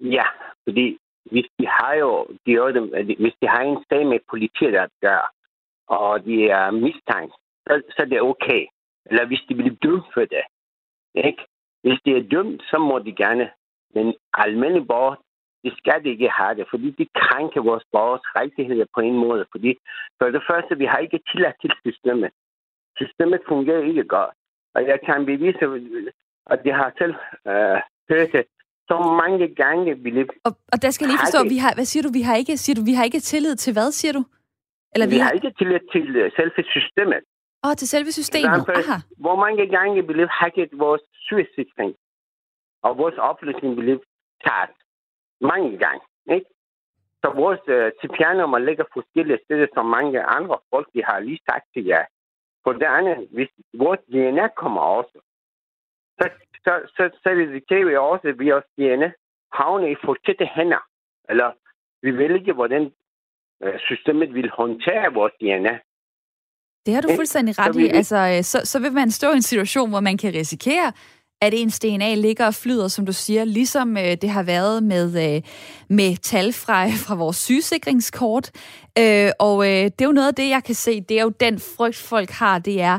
Ja, fordi hvis de har jo, de er, hvis de har en sag med politiet at gøre, og de er mistænkt, så, så er det okay. Eller hvis de bliver dømt for det. Ikke? Hvis de er dømt, så må de gerne. Men almindelige borgere, det skal ikke have det, fordi de krænker vores borgers rettigheder på en måde. Fordi for det første, vi har ikke tilladt til systemet. Systemet fungerer ikke godt. Og jeg kan bevise, at jeg har selv øh, hørt det så mange gange. Vi og, og der skal jeg lige forstå, vi har, hvad siger du, vi har ikke, siger du, vi har ikke tillid til hvad, siger du? Eller vi, vi har... har ikke tillid til uh, selve systemet. Åh, oh, til selve systemet. Aha. Hvor mange gange vi blev hacket vores sygesikring, og vores oplysning blev taget mange gange. Ikke? Så vores uh, CPR-nummer ligger forskellige steder, som mange andre folk, de har lige sagt til jer. For det andet, hvis vores DNA kommer også, så, så, så, så risikerer vi også, at også DNA havner i forkerte hænder. Eller vi ved ikke, hvordan uh, systemet vil håndtere vores DNA. Det har du fuldstændig ret i. Altså, øh, så, så vil man stå i en situation, hvor man kan risikere, at ens DNA ligger og flyder, som du siger, ligesom øh, det har været med, øh, med tal fra, fra vores sygesikringskort. Øh, og øh, det er jo noget af det, jeg kan se, det er jo den frygt, folk har, det er,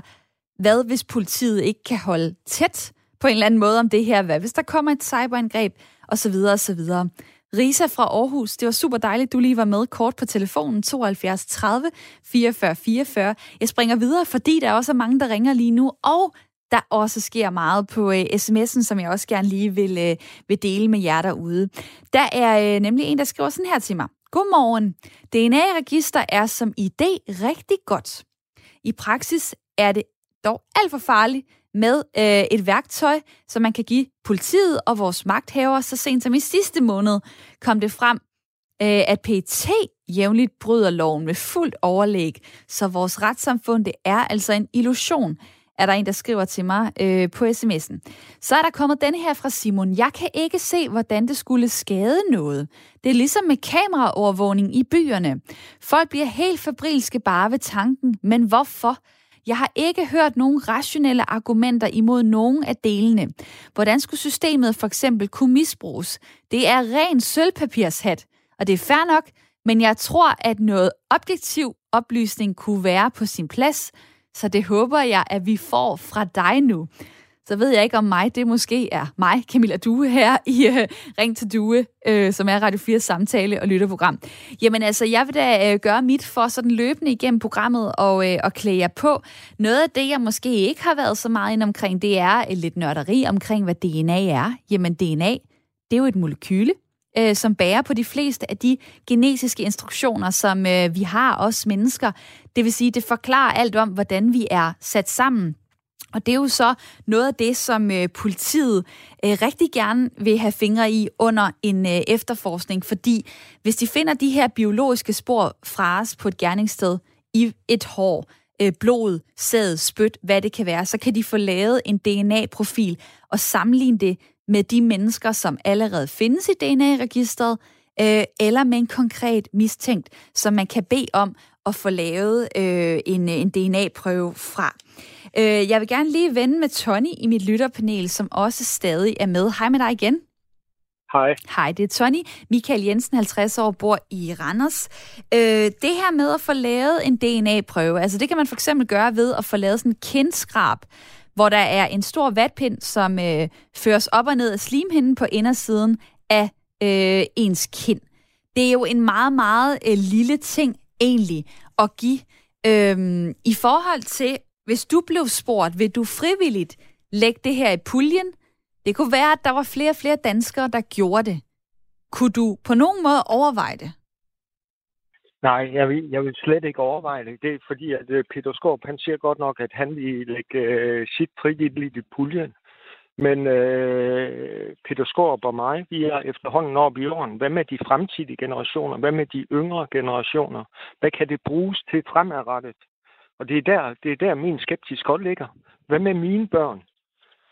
hvad hvis politiet ikke kan holde tæt på en eller anden måde om det her? Hvad hvis der kommer et cyberangreb? Og så videre, og så videre. Risa fra Aarhus, det var super dejligt, du lige var med kort på telefonen 72 30 44 44. Jeg springer videre, fordi der også er mange, der ringer lige nu, og der også sker meget på øh, sms'en, som jeg også gerne lige vil, øh, vil dele med jer derude. Der er øh, nemlig en, der skriver sådan her til mig. Godmorgen. DNA-register er som idé rigtig godt. I praksis er det dog alt for farligt med øh, et værktøj, som man kan give politiet og vores magthavere. Så sent som i sidste måned kom det frem, øh, at PET jævnligt bryder loven med fuldt overlæg. Så vores retssamfund, det er altså en illusion er der en, der skriver til mig øh, på sms'en. Så er der kommet denne her fra Simon. Jeg kan ikke se, hvordan det skulle skade noget. Det er ligesom med kameraovervågning i byerne. Folk bliver helt fabrilske bare ved tanken, men hvorfor? Jeg har ikke hørt nogen rationelle argumenter imod nogen af delene. Hvordan skulle systemet for eksempel kunne misbruges? Det er ren sølvpapirshat, og det er fair nok, men jeg tror, at noget objektiv oplysning kunne være på sin plads, så det håber jeg, at vi får fra dig nu. Så ved jeg ikke om mig, det måske er mig, Camilla Due, her i uh, Ring til Due, uh, som er Radio 4 samtale- og lytterprogram. Jamen altså, jeg vil da uh, gøre mit for sådan løbende igennem programmet og, uh, og klæde jer på. Noget af det, jeg måske ikke har været så meget ind omkring, det er uh, lidt nørderi omkring, hvad DNA er. Jamen DNA, det er jo et molekyle, øh, som bærer på de fleste af de genetiske instruktioner, som øh, vi har os mennesker. Det vil sige, det forklarer alt om, hvordan vi er sat sammen. Og det er jo så noget af det, som øh, politiet øh, rigtig gerne vil have fingre i under en øh, efterforskning, fordi hvis de finder de her biologiske spor fra os på et gerningssted i et hår, øh, blod, sæd, spyt, hvad det kan være, så kan de få lavet en DNA-profil og sammenligne det med de mennesker, som allerede findes i DNA-registret, øh, eller med en konkret mistænkt, som man kan bede om at få lavet øh, en, en DNA-prøve fra. Øh, jeg vil gerne lige vende med Tony i mit lytterpanel, som også stadig er med. Hej med dig igen. Hej. Hej, det er Tony. Michael Jensen, 50 år, bor i Randers. Øh, det her med at få lavet en DNA-prøve, altså det kan man for eksempel gøre ved at få lavet sådan en kindskrab, hvor der er en stor vatpind, som øh, føres op og ned af slimhinden på indersiden af øh, ens kind. Det er jo en meget, meget øh, lille ting egentlig at give. Øh, I forhold til, hvis du blev spurgt, vil du frivilligt lægge det her i puljen? Det kunne være, at der var flere og flere danskere, der gjorde det. Kunne du på nogen måde overveje det? Nej, jeg vil, jeg vil slet ikke overveje det. Det er fordi, at øh, Peter Skorp, han siger godt nok, at han vil lægge øh, sit frivilligt i puljen. Men øh, Peter Skorp og mig, vi er efterhånden oppe i åren. Hvad med de fremtidige generationer? Hvad med de yngre generationer? Hvad kan det bruges til fremadrettet? Og det er der, det er der min skeptisk godt ligger. Hvad med mine børn?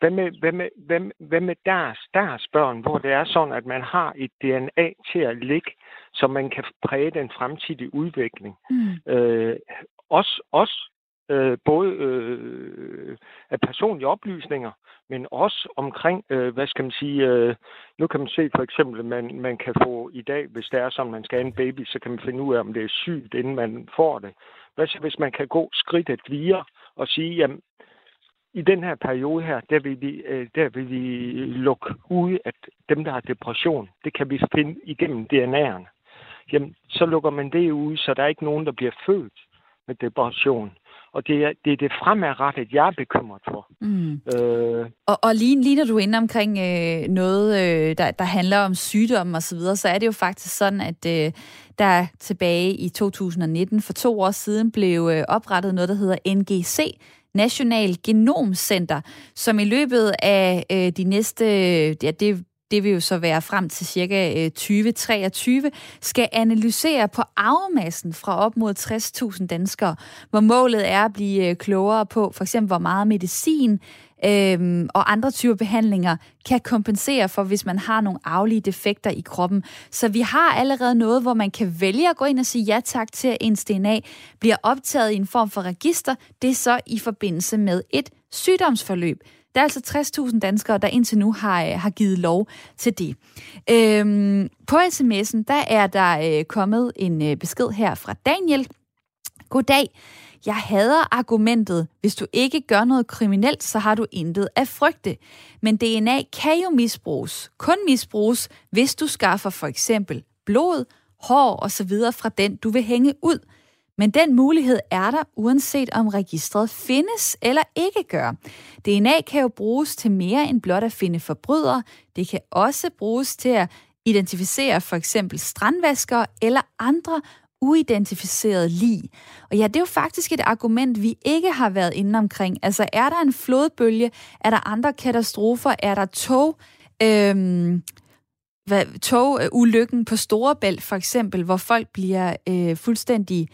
Hvad med, hvad med, hvad, hvad med deres, deres børn, hvor det er sådan, at man har et DNA til at ligge, så man kan præge den fremtidige udvikling? Mm. Øh, også, også øh, både øh, af personlige oplysninger, men også omkring, øh, hvad skal man sige, øh, nu kan man se for eksempel, at man, man kan få i dag, hvis det er sådan, man skal have en baby, så kan man finde ud af, om det er sygt, inden man får det. Hvad så, hvis man kan gå skridtet videre og sige, jamen, i den her periode her, der vil, vi, øh, der vil vi lukke ud, at dem, der har depression, det kan vi finde igennem DNA'erne. Jamen, så lukker man det ud, så der er ikke nogen, der bliver født med depression. Og det er, det er det fremadrettet, jeg er bekymret for. Mm. Øh, og, og lige, lige når du er inde omkring øh, noget, øh, der, der handler om sygdom og så videre, så er det jo faktisk sådan, at øh, der tilbage i 2019, for to år siden, blev øh, oprettet noget, der hedder NGC, National Genomcenter, som i løbet af øh, de næste, ja, det, det vil jo så være frem til cirka øh, 2023, skal analysere på arvemassen fra op mod 60.000 danskere, hvor målet er at blive øh, klogere på for eksempel, hvor meget medicin øhm, og andre typer behandlinger kan kompensere for, hvis man har nogle aflige defekter i kroppen. Så vi har allerede noget, hvor man kan vælge at gå ind og sige ja tak til, at ens DNA bliver optaget i en form for register. Det er så i forbindelse med et sygdomsforløb. Der er altså 60.000 danskere, der indtil nu har, øh, har givet lov til det. Øhm, på sms'en, der er der øh, kommet en øh, besked her fra Daniel. Goddag. Jeg hader argumentet, hvis du ikke gør noget kriminelt, så har du intet at frygte. Men DNA kan jo misbruges. Kun misbruges, hvis du skaffer for eksempel blod, hår osv. fra den, du vil hænge ud. Men den mulighed er der, uanset om registret findes eller ikke gør. DNA kan jo bruges til mere end blot at finde forbrydere. Det kan også bruges til at identificere for eksempel strandvaskere eller andre uidentificeret lig. Og ja, det er jo faktisk et argument, vi ikke har været inde omkring. Altså, er der en flodbølge? Er der andre katastrofer? Er der tog? Øhm, hvad, togulykken på Storebælt for eksempel, hvor folk bliver øh, fuldstændig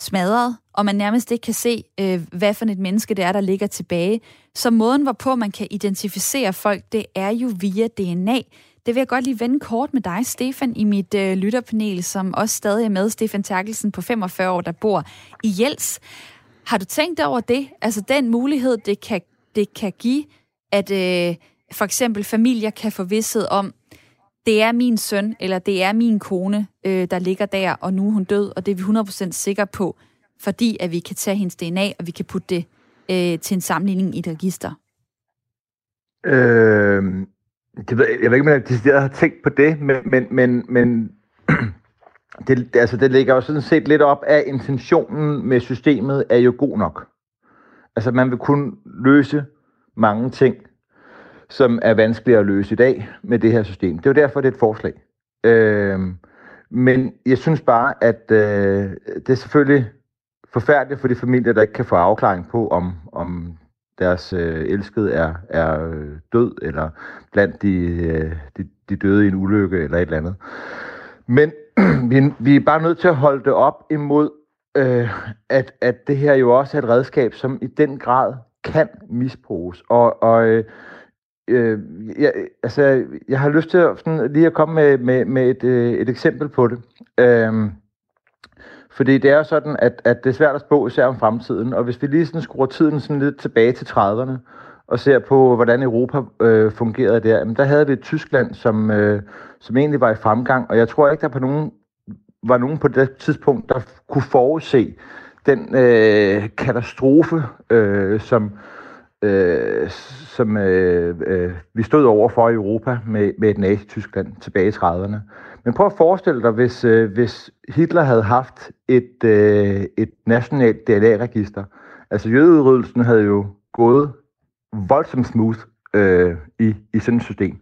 smadret, og man nærmest ikke kan se, øh, hvad for et menneske det er, der ligger tilbage. Så måden, hvorpå man kan identificere folk, det er jo via DNA. Det vil jeg godt lige vende kort med dig, Stefan, i mit øh, lytterpanel, som også stadig er med, Stefan Terkelsen på 45 år, der bor i Jels. Har du tænkt over det? Altså den mulighed, det kan, det kan give, at øh, for eksempel familier kan få vidsthed om, det er min søn, eller det er min kone, øh, der ligger der, og nu er hun død, og det er vi 100% sikre på, fordi at vi kan tage hendes DNA, og vi kan putte det øh, til en sammenligning i et register. Øh, det ved, jeg ved ikke, om jeg decideret har tænkt på det, men, men, men, men det, det, altså, det ligger jo sådan set lidt op af intentionen med systemet er jo god nok. Altså man vil kunne løse mange ting, som er vanskeligere at løse i dag med det her system. Det er jo derfor, det er et forslag. Øh, men jeg synes bare, at øh, det er selvfølgelig forfærdeligt for de familier, der ikke kan få afklaring på, om, om deres øh, elskede er, er øh, død, eller blandt de, øh, de, de døde i en ulykke, eller et eller andet. Men vi, vi er bare nødt til at holde det op imod, øh, at, at det her jo også er et redskab, som i den grad kan misbruges. Og, og øh, øh, jeg, altså, jeg har lyst til at, sådan, lige at komme med, med, med et, øh, et eksempel på det. Øh, fordi det er sådan, at, at det er svært at spå især om fremtiden, og hvis vi lige sådan skruer tiden sådan lidt tilbage til 30'erne, og ser på, hvordan Europa øh, fungerede der, jamen, der havde vi et Tyskland, som, øh, som egentlig var i fremgang, og jeg tror ikke, der på nogen, var nogen på det tidspunkt, der kunne forudse den øh, katastrofe, øh, som, øh, som øh, øh, vi stod over for i Europa med, med et nazi-Tyskland tilbage i 30'erne. Men prøv at forestille dig, hvis, øh, hvis Hitler havde haft et, øh, et nationalt DNA-register. Altså jødeudryddelsen havde jo gået voldsomt smooth øh, i, i sådan et system.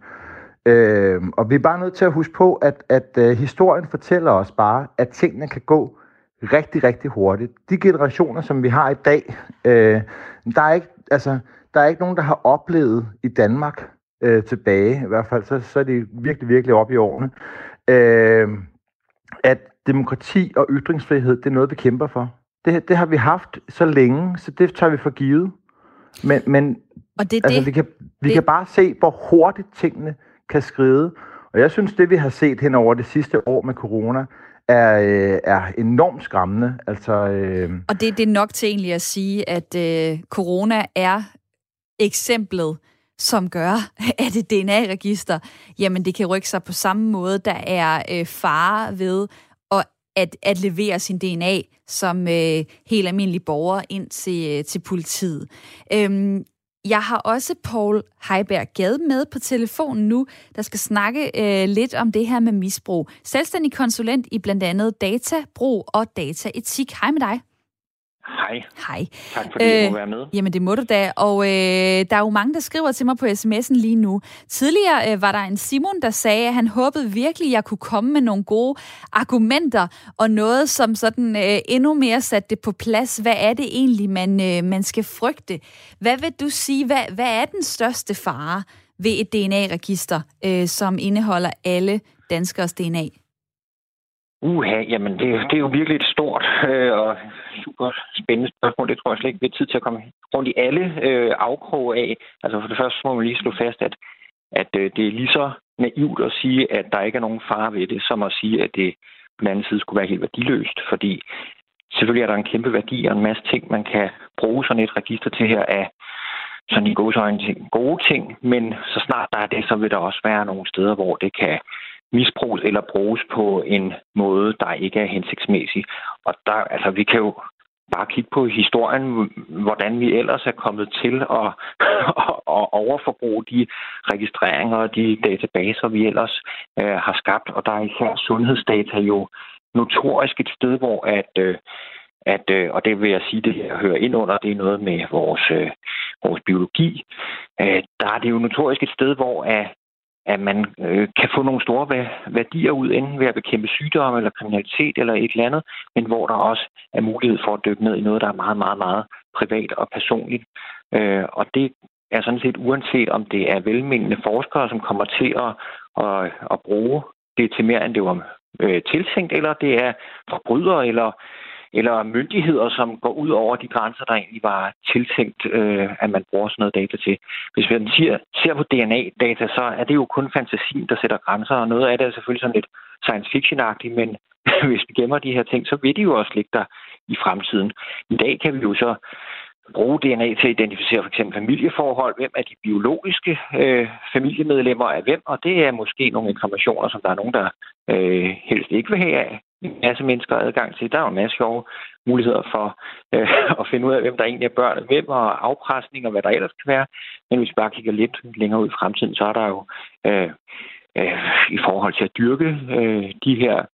Øh, og vi er bare nødt til at huske på, at, at øh, historien fortæller os bare, at tingene kan gå rigtig, rigtig hurtigt. De generationer, som vi har i dag, øh, der er ikke, altså, der er ikke nogen, der har oplevet i Danmark øh, tilbage, i hvert fald så, så er de virkelig, virkelig oppe i årene, øh, at demokrati og ytringsfrihed, det er noget, vi kæmper for. Det, det har vi haft så længe, så det tager vi for givet. Men, men og det, altså, det, vi, kan, vi det... kan bare se, hvor hurtigt tingene kan skride. Og jeg synes, det vi har set hen over det sidste år med corona, er, øh, er enormt skræmmende. Altså, øh... Og det, det er nok til egentlig at sige, at øh, corona er eksemplet som gør, at et DNA-register, jamen det kan rykke sig på samme måde. Der er øh, fare ved at, at, at levere sin DNA som øh, helt almindelig borger ind til, øh, til politiet. Øhm, jeg har også Paul Heiberg Gade med på telefonen nu, der skal snakke øh, lidt om det her med misbrug. Selvstændig konsulent i blandt andet databrug og dataetik. Hej med dig. Hej. Hej. Tak fordi øh, jeg må være med. Jamen det må du da. Og øh, der er jo mange, der skriver til mig på sms'en lige nu. Tidligere øh, var der en Simon, der sagde, at han håbede virkelig, at jeg kunne komme med nogle gode argumenter og noget, som sådan øh, endnu mere satte det på plads. Hvad er det egentlig, man, øh, man skal frygte? Hvad vil du sige, hvad, hvad er den største fare ved et DNA-register, øh, som indeholder alle danskers DNA? Uha, jamen det, det er jo virkelig et stort øh, og super spændende spørgsmål. Det tror jeg slet ikke, vi har tid til at komme rundt i alle øh, afkrog af. Altså for det første må man lige slå fast, at, at øh, det er lige så naivt at sige, at der ikke er nogen fare ved det, som at sige, at det på den anden side skulle være helt værdiløst. Fordi selvfølgelig er der en kæmpe værdi og en masse ting, man kan bruge sådan et register til her af sådan i gode gode ting, men så snart der er det, så vil der også være nogle steder, hvor det kan misbruges eller bruges på en måde, der ikke er hensigtsmæssig. Og der, altså, vi kan jo bare kigge på historien, hvordan vi ellers er kommet til at, at overforbruge de registreringer og de databaser, vi ellers øh, har skabt. Og der er især sundhedsdata jo notorisk et sted, hvor at, øh, at øh, og det vil jeg sige, det her hører ind under, det er noget med vores, øh, vores biologi. Øh, der er det jo notorisk et sted, hvor at, at man øh, kan få nogle store værdier ud, enten ved at bekæmpe sygdomme eller kriminalitet eller et eller andet, men hvor der også er mulighed for at dykke ned i noget, der er meget, meget, meget privat og personligt. Øh, og det er sådan set uanset om det er velmenende forskere, som kommer til at, at, at bruge det til mere, end det var øh, tiltænkt, eller det er forbrydere eller eller myndigheder, som går ud over de grænser, der egentlig var tiltænkt, øh, at man bruger sådan noget data til. Hvis man siger, ser på DNA-data, så er det jo kun fantasien, der sætter grænser, og noget af det er selvfølgelig sådan lidt science fiction-agtigt, men hvis vi gemmer de her ting, så vil de jo også ligge der i fremtiden. I dag kan vi jo så bruge DNA til at identificere for eksempel familieforhold, hvem er de biologiske øh, familiemedlemmer af hvem, og det er måske nogle informationer, som der er nogen, der øh, helst ikke vil have af, en masse mennesker adgang til. Der er jo en masse sjove muligheder for øh, at finde ud af, hvem der egentlig er børn hvem, og afpresning og hvad der ellers kan være. Men hvis vi bare kigger lidt længere ud i fremtiden, så er der jo øh, øh, i forhold til at dyrke øh, de her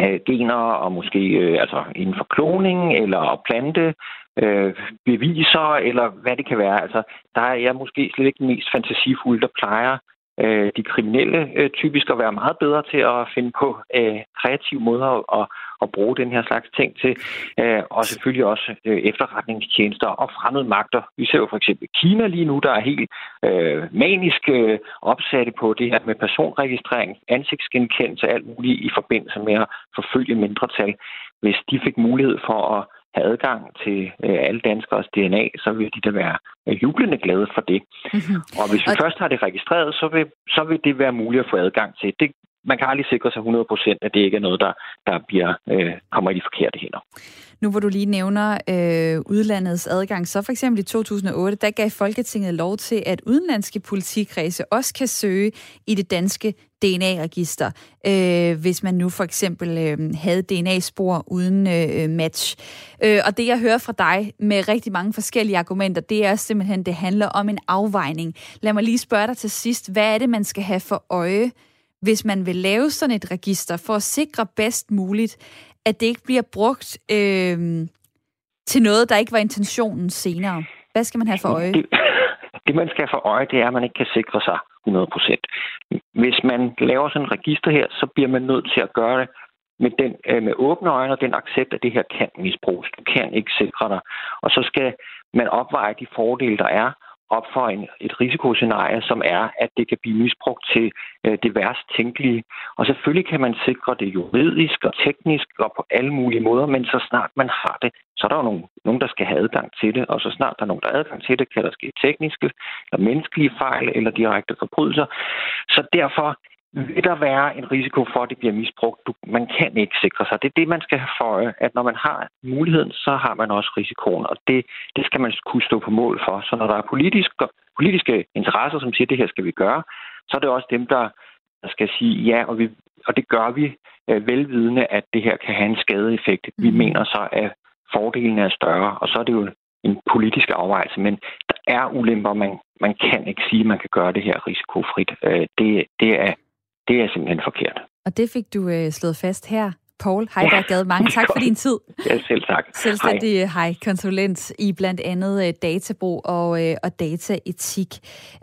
øh, gener, og måske øh, altså inden for kloning eller plante øh, beviser, eller hvad det kan være. Altså, der er jeg måske slet ikke den mest fantasifulde, der plejer øh, de kriminelle øh, typisk at være meget bedre til at finde på øh, kreative måder at, at bruge den her slags ting til. Øh, og selvfølgelig også øh, efterretningstjenester og fremmede magter. Vi ser jo for eksempel Kina lige nu, der er helt øh, manisk øh, opsatte på det her med personregistrering, ansigtsgenkendelse, alt muligt i forbindelse med at forfølge mindretal. Hvis de fik mulighed for at have adgang til øh, alle danskers DNA, så vil de da være øh, jublende glade for det. Mm-hmm. Og hvis vi og... først har det registreret, så vil, så vil det være muligt at få adgang til. Det, man kan aldrig sikre sig 100% at det ikke er noget, der, der bliver, øh, kommer i de forkerte hænder. Nu hvor du lige nævner øh, udlandets adgang, så for eksempel i 2008, der gav Folketinget lov til, at udenlandske politikredse også kan søge i det danske DNA-register, øh, hvis man nu for eksempel øh, havde DNA-spor uden øh, match. Øh, og det jeg hører fra dig med rigtig mange forskellige argumenter, det er simpelthen, det handler om en afvejning. Lad mig lige spørge dig til sidst, hvad er det, man skal have for øje, hvis man vil lave sådan et register for at sikre bedst muligt, at det ikke bliver brugt øh, til noget, der ikke var intentionen senere? Hvad skal man have for øje? Det, det man skal have for øje, det er, at man ikke kan sikre sig 100% Hvis man laver sådan et register her, så bliver man nødt til at gøre det med, den, øh, med åbne øjne og den accept, at det her kan misbruges. Du kan ikke sikre dig. Og så skal man opveje de fordele, der er, op for en, et risikoscenarie, som er, at det kan blive misbrugt til øh, det værst tænkelige. Og selvfølgelig kan man sikre det juridisk og teknisk og på alle mulige måder, men så snart man har det, så er der jo nogen, nogen, der skal have adgang til det, og så snart der er nogen, der har adgang til det, kan der ske tekniske eller menneskelige fejl eller direkte forbrydelser. Så derfor vil der være en risiko for, at det bliver misbrugt. Du, man kan ikke sikre sig. Det er det, man skal have for at når man har muligheden, så har man også risikoen, og det, det skal man kunne stå på mål for. Så når der er politiske, politiske interesser, som siger, at det her skal vi gøre, så er det også dem, der, der skal sige ja, og, vi, og det gør vi øh, velvidende, at det her kan have en skadeeffekt. Vi mhm. mener så, at fordelen er større, og så er det jo en politisk afvejelse, men der er ulemper, man, man kan ikke sige, at man kan gøre det her risikofrit. Øh, det, det er det er simpelthen forkert. Og det fik du øh, slået fast her. Paul Heiberg Gade, mange tak for din tid. Ja, selv tak. Selvstændig hej. konsulent i blandt andet øh, databrug og, øh, og dataetik.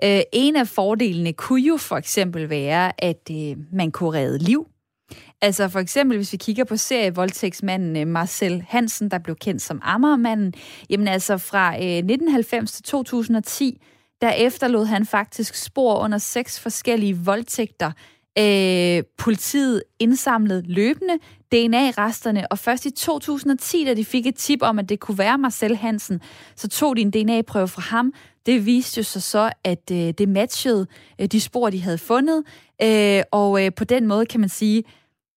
Øh, en af fordelene kunne jo for eksempel være, at man kunne redde liv. Altså for eksempel, hvis vi kigger på serievoldtægtsmanden Marcel Hansen, der blev kendt som Ammermanden, jamen altså fra øh, 1990 til 2010, der efterlod han faktisk spor under seks forskellige voldtægter Øh, politiet indsamlede løbende DNA-resterne, og først i 2010, da de fik et tip om, at det kunne være Marcel Hansen, så tog de en DNA-prøve fra ham. Det viste jo sig så, at øh, det matchede øh, de spor, de havde fundet, øh, og øh, på den måde kan man sige,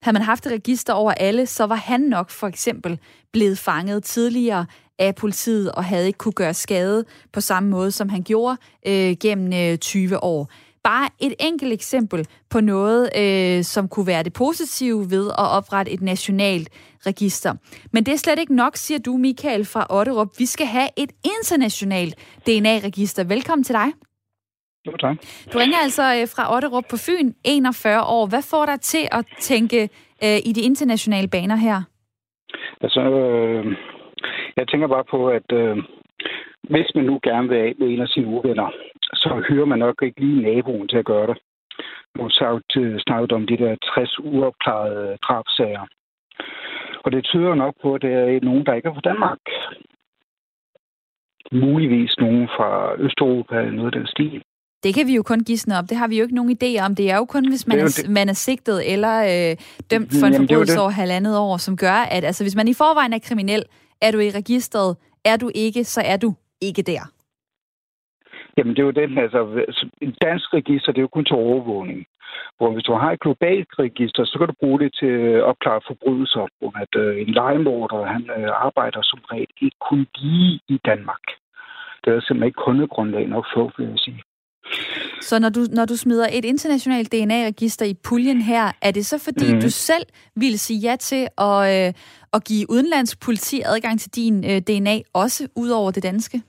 havde man haft et register over alle, så var han nok for eksempel blevet fanget tidligere af politiet og havde ikke kunne gøre skade på samme måde, som han gjorde øh, gennem øh, 20 år bare et enkelt eksempel på noget, øh, som kunne være det positive ved at oprette et nationalt register. Men det er slet ikke nok, siger du, Michael fra Otterup. Vi skal have et internationalt DNA-register. Velkommen til dig. Jo, tak. Du ringer altså øh, fra Otterup på Fyn, 41 år. Hvad får dig til at tænke, øh, i de internationale baner her? Altså, øh, jeg tænker bare på, at øh, hvis man nu gerne vil af med en af sine uvenner, så hører man nok ikke lige naboen til at gøre det. Nu har snakket om de der 60 uopklarede drabsager. Og det tyder nok på, at det er nogen, der ikke er fra Danmark. Muligvis nogen fra Østeuropa eller noget af den stil. Det kan vi jo kun gisne op. Det har vi jo ikke nogen idé om. Det er jo kun, hvis man, er, er, man er sigtet eller øh, dømt for en forbrydelse over halvandet år, som gør, at altså, hvis man i forvejen er kriminel, er du i registret. Er du ikke, så er du ikke der. Jamen, det er jo den, altså, en dansk register, det er jo kun til overvågning. Hvor hvis du har et globalt register, så kan du bruge det til at opklare forbrydelser, hvor at øh, en legemorder, han øh, arbejder som regel ikke kun lige i Danmark. Det er simpelthen ikke kundegrundlag nok for, vil jeg sige. Så når du, når du smider et internationalt DNA-register i puljen her, er det så fordi, mm. du selv vil sige ja til at, øh, at give udenlandsk politi adgang til din øh, DNA, også ud over det danske?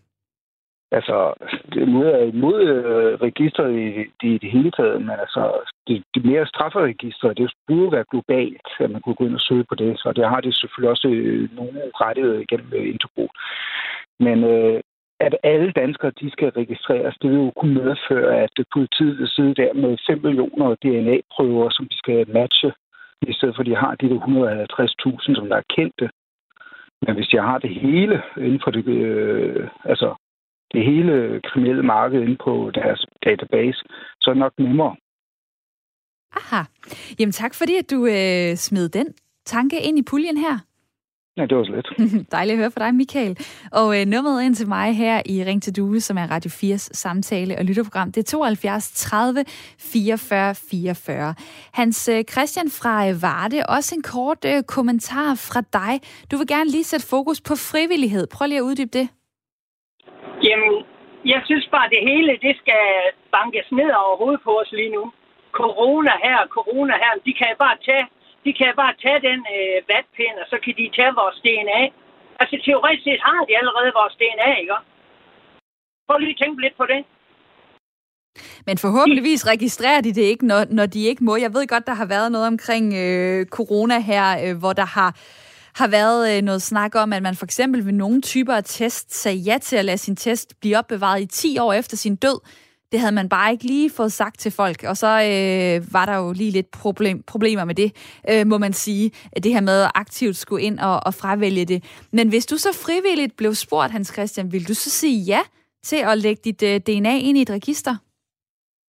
Altså, det er imod øh, registret i, i, i det hele taget, men altså, det, det mere strafferegister, det burde være globalt, at man kunne gå ind og søge på det, så det har det selvfølgelig også øh, nogle rettigheder igennem øh, Interpol. Men øh, at alle danskere de skal registreres, det vil jo kunne medføre, at politiet vil sidde der med 5 millioner DNA-prøver, som de skal matche, i stedet for at de har de der 150.000, som der er kendte. Men hvis jeg har det hele inden for det, øh, altså det hele kriminelle marked inde på deres database, så er det nok nemmere. Aha. Jamen tak fordi, at du øh, smed den tanke ind i puljen her. Ja, det var så lidt. Dejligt at høre fra dig, Michael. Og øh, nummeret ind til mig her i Ring til Due, som er Radio 4's samtale- og lytterprogram, det er 72 30 44 44. Hans øh, Christian fra øh, Varde, også en kort øh, kommentar fra dig. Du vil gerne lige sætte fokus på frivillighed. Prøv lige at uddybe det. Jamen, jeg synes bare, det hele, det skal bankes ned over hovedet på os lige nu. Corona her, corona her, de kan bare tage, de kan bare tage den øh, vatpind, og så kan de tage vores DNA. Altså, teoretisk set har de allerede vores DNA, ikke? Prøv lige at tænke lidt på det. Men forhåbentligvis registrerer de det ikke, når, når de ikke må. Jeg ved godt, der har været noget omkring øh, corona her, øh, hvor der har har været øh, noget snak om, at man for eksempel ved nogle typer af test sagde ja til at lade sin test blive opbevaret i 10 år efter sin død. Det havde man bare ikke lige fået sagt til folk, og så øh, var der jo lige lidt problem, problemer med det, øh, må man sige. at Det her med at aktivt skulle ind og, og fravælge det. Men hvis du så frivilligt blev spurgt, Hans Christian, vil du så sige ja til at lægge dit øh, DNA ind i et register?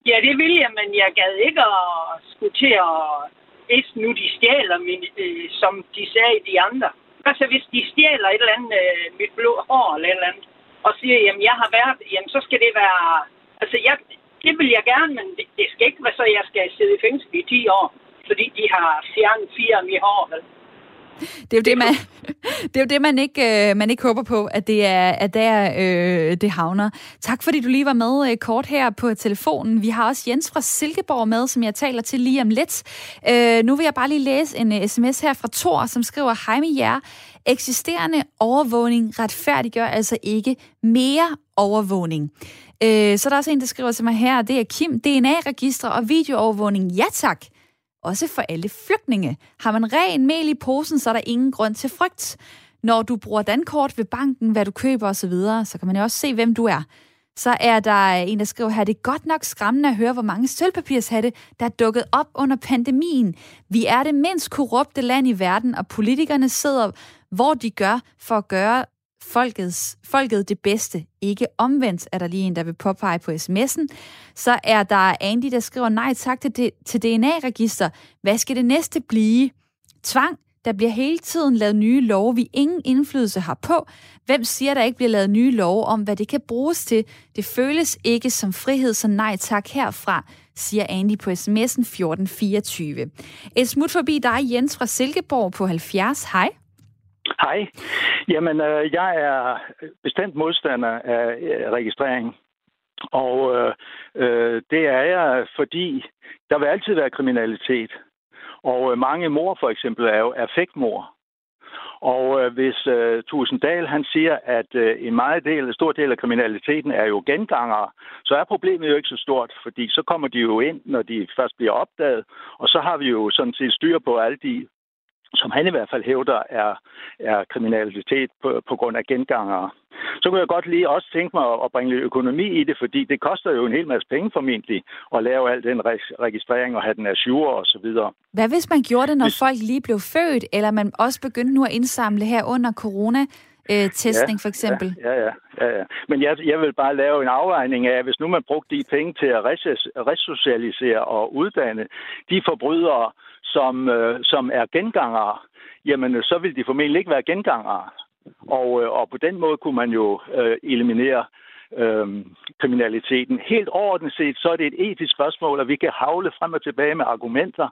Ja, det ville jeg, men jeg gad ikke at skulle til at hvis nu de stjæler, min, øh, som de sagde de andre. Altså hvis de stjæler et eller andet, øh, mit blå hår eller et eller andet, og siger, jamen jeg har været, jamen så skal det være, altså jeg, det vil jeg gerne, men det, det skal ikke være så, jeg skal sidde i fængsel i 10 år, fordi de har fjernet fire af mit hår. Vel? Det er jo det, man, det, er jo det, man, ikke, øh, man ikke håber på, at det er at der, øh, det havner. Tak fordi du lige var med øh, kort her på telefonen. Vi har også Jens fra Silkeborg med, som jeg taler til lige om lidt. Øh, nu vil jeg bare lige læse en øh, sms her fra Thor, som skriver, Hej med jer. Eksisterende overvågning retfærdiggør altså ikke mere overvågning. Øh, så der er også en, der skriver til mig her, det er Kim, DNA-registre og videoovervågning. Ja tak også for alle flygtninge. Har man ren mel i posen, så er der ingen grund til frygt. Når du bruger dankort ved banken, hvad du køber osv., så, så kan man jo også se, hvem du er. Så er der en, der skriver her, det er godt nok skræmmende at høre, hvor mange sølvpapirshatte, der er dukket op under pandemien. Vi er det mindst korrupte land i verden, og politikerne sidder, hvor de gør for at gøre folkets, folket det bedste. Ikke omvendt, er der lige en, der vil påpege på sms'en. Så er der Andy, der skriver nej tak til, til DNA-register. Hvad skal det næste blive? Tvang. Der bliver hele tiden lavet nye love, vi ingen indflydelse har på. Hvem siger, der ikke bliver lavet nye love om, hvad det kan bruges til? Det føles ikke som frihed, så nej tak herfra, siger Andy på sms'en 1424. Et smut forbi dig, Jens fra Silkeborg på 70. Hej. Hej. Jamen, øh, jeg er bestemt modstander af øh, registrering. Og øh, øh, det er jeg, fordi der vil altid være kriminalitet. Og øh, mange mor for eksempel er jo affektmor. Og øh, hvis øh, Tusinddal han siger, at øh, en meget del, en stor del af kriminaliteten er jo gengangere, så er problemet jo ikke så stort, fordi så kommer de jo ind, når de først bliver opdaget, og så har vi jo sådan set styr på alle de som han i hvert fald hævder er, er kriminalitet på, på grund af gengangere. Så kunne jeg godt lige også tænke mig at bringe lidt økonomi i det, fordi det koster jo en hel masse penge formentlig at lave al den registrering og have den assure og så videre. Hvad hvis man gjorde det, når hvis... folk lige blev født, eller man også begyndte nu at indsamle her under corona? Øh, testning ja, for eksempel? Ja, ja, ja. ja. Men jeg, jeg vil bare lave en afvejning af, hvis nu man brugte de penge til at resocialisere og uddanne de forbrydere, som, øh, som er gengangere, jamen så vil de formentlig ikke være gengangere. Og, øh, og på den måde kunne man jo øh, eliminere øh, kriminaliteten. Helt overordnet set, så er det et etisk spørgsmål, at vi kan havle frem og tilbage med argumenter,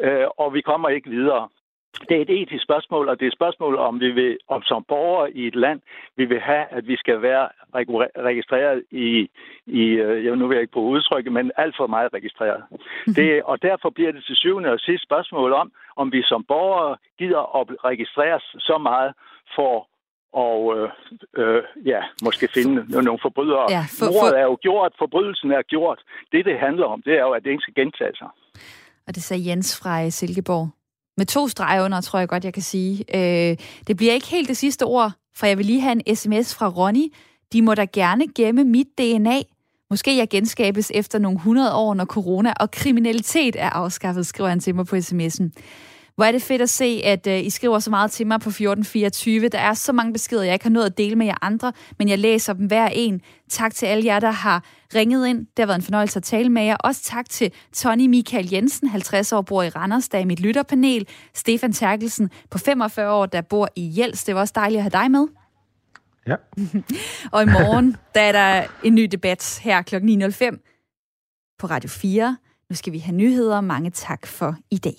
øh, og vi kommer ikke videre det er et etisk spørgsmål, og det er et spørgsmål, om vi vil, om som borgere i et land, vi vil have, at vi skal være registreret i, i øh, jeg nu vil jeg ikke bruge udtrykket, men alt for meget registreret. Mm-hmm. Det, og derfor bliver det til syvende og sidste spørgsmål om, om vi som borgere gider at registreres så meget for og øh, øh, ja, måske finde for, nogle forbrydere. Ja, for, Mordet er jo gjort, forbrydelsen er gjort. Det, det handler om, det er jo, at det ikke skal gentage sig. Og det sagde Jens fra Silkeborg. Med to streger under, tror jeg godt, jeg kan sige. Øh, det bliver ikke helt det sidste ord, for jeg vil lige have en sms fra Ronny. De må da gerne gemme mit DNA. Måske jeg genskabes efter nogle 100 år, når corona og kriminalitet er afskaffet, skriver han til mig på sms'en. Hvor er det fedt at se, at uh, I skriver så meget til mig på 1424. Der er så mange beskeder, jeg ikke har nået at dele med jer andre, men jeg læser dem hver en. Tak til alle jer, der har ringet ind. Det har været en fornøjelse at tale med jer. Også tak til Tony Michael Jensen, 50 år, bor i Randers, der er mit lytterpanel. Stefan Terkelsen på 45 år, der bor i Jels. Det var også dejligt at have dig med. Ja. og i morgen, der er der en ny debat her kl. 9.05 på Radio 4. Nu skal vi have nyheder. Mange tak for i dag.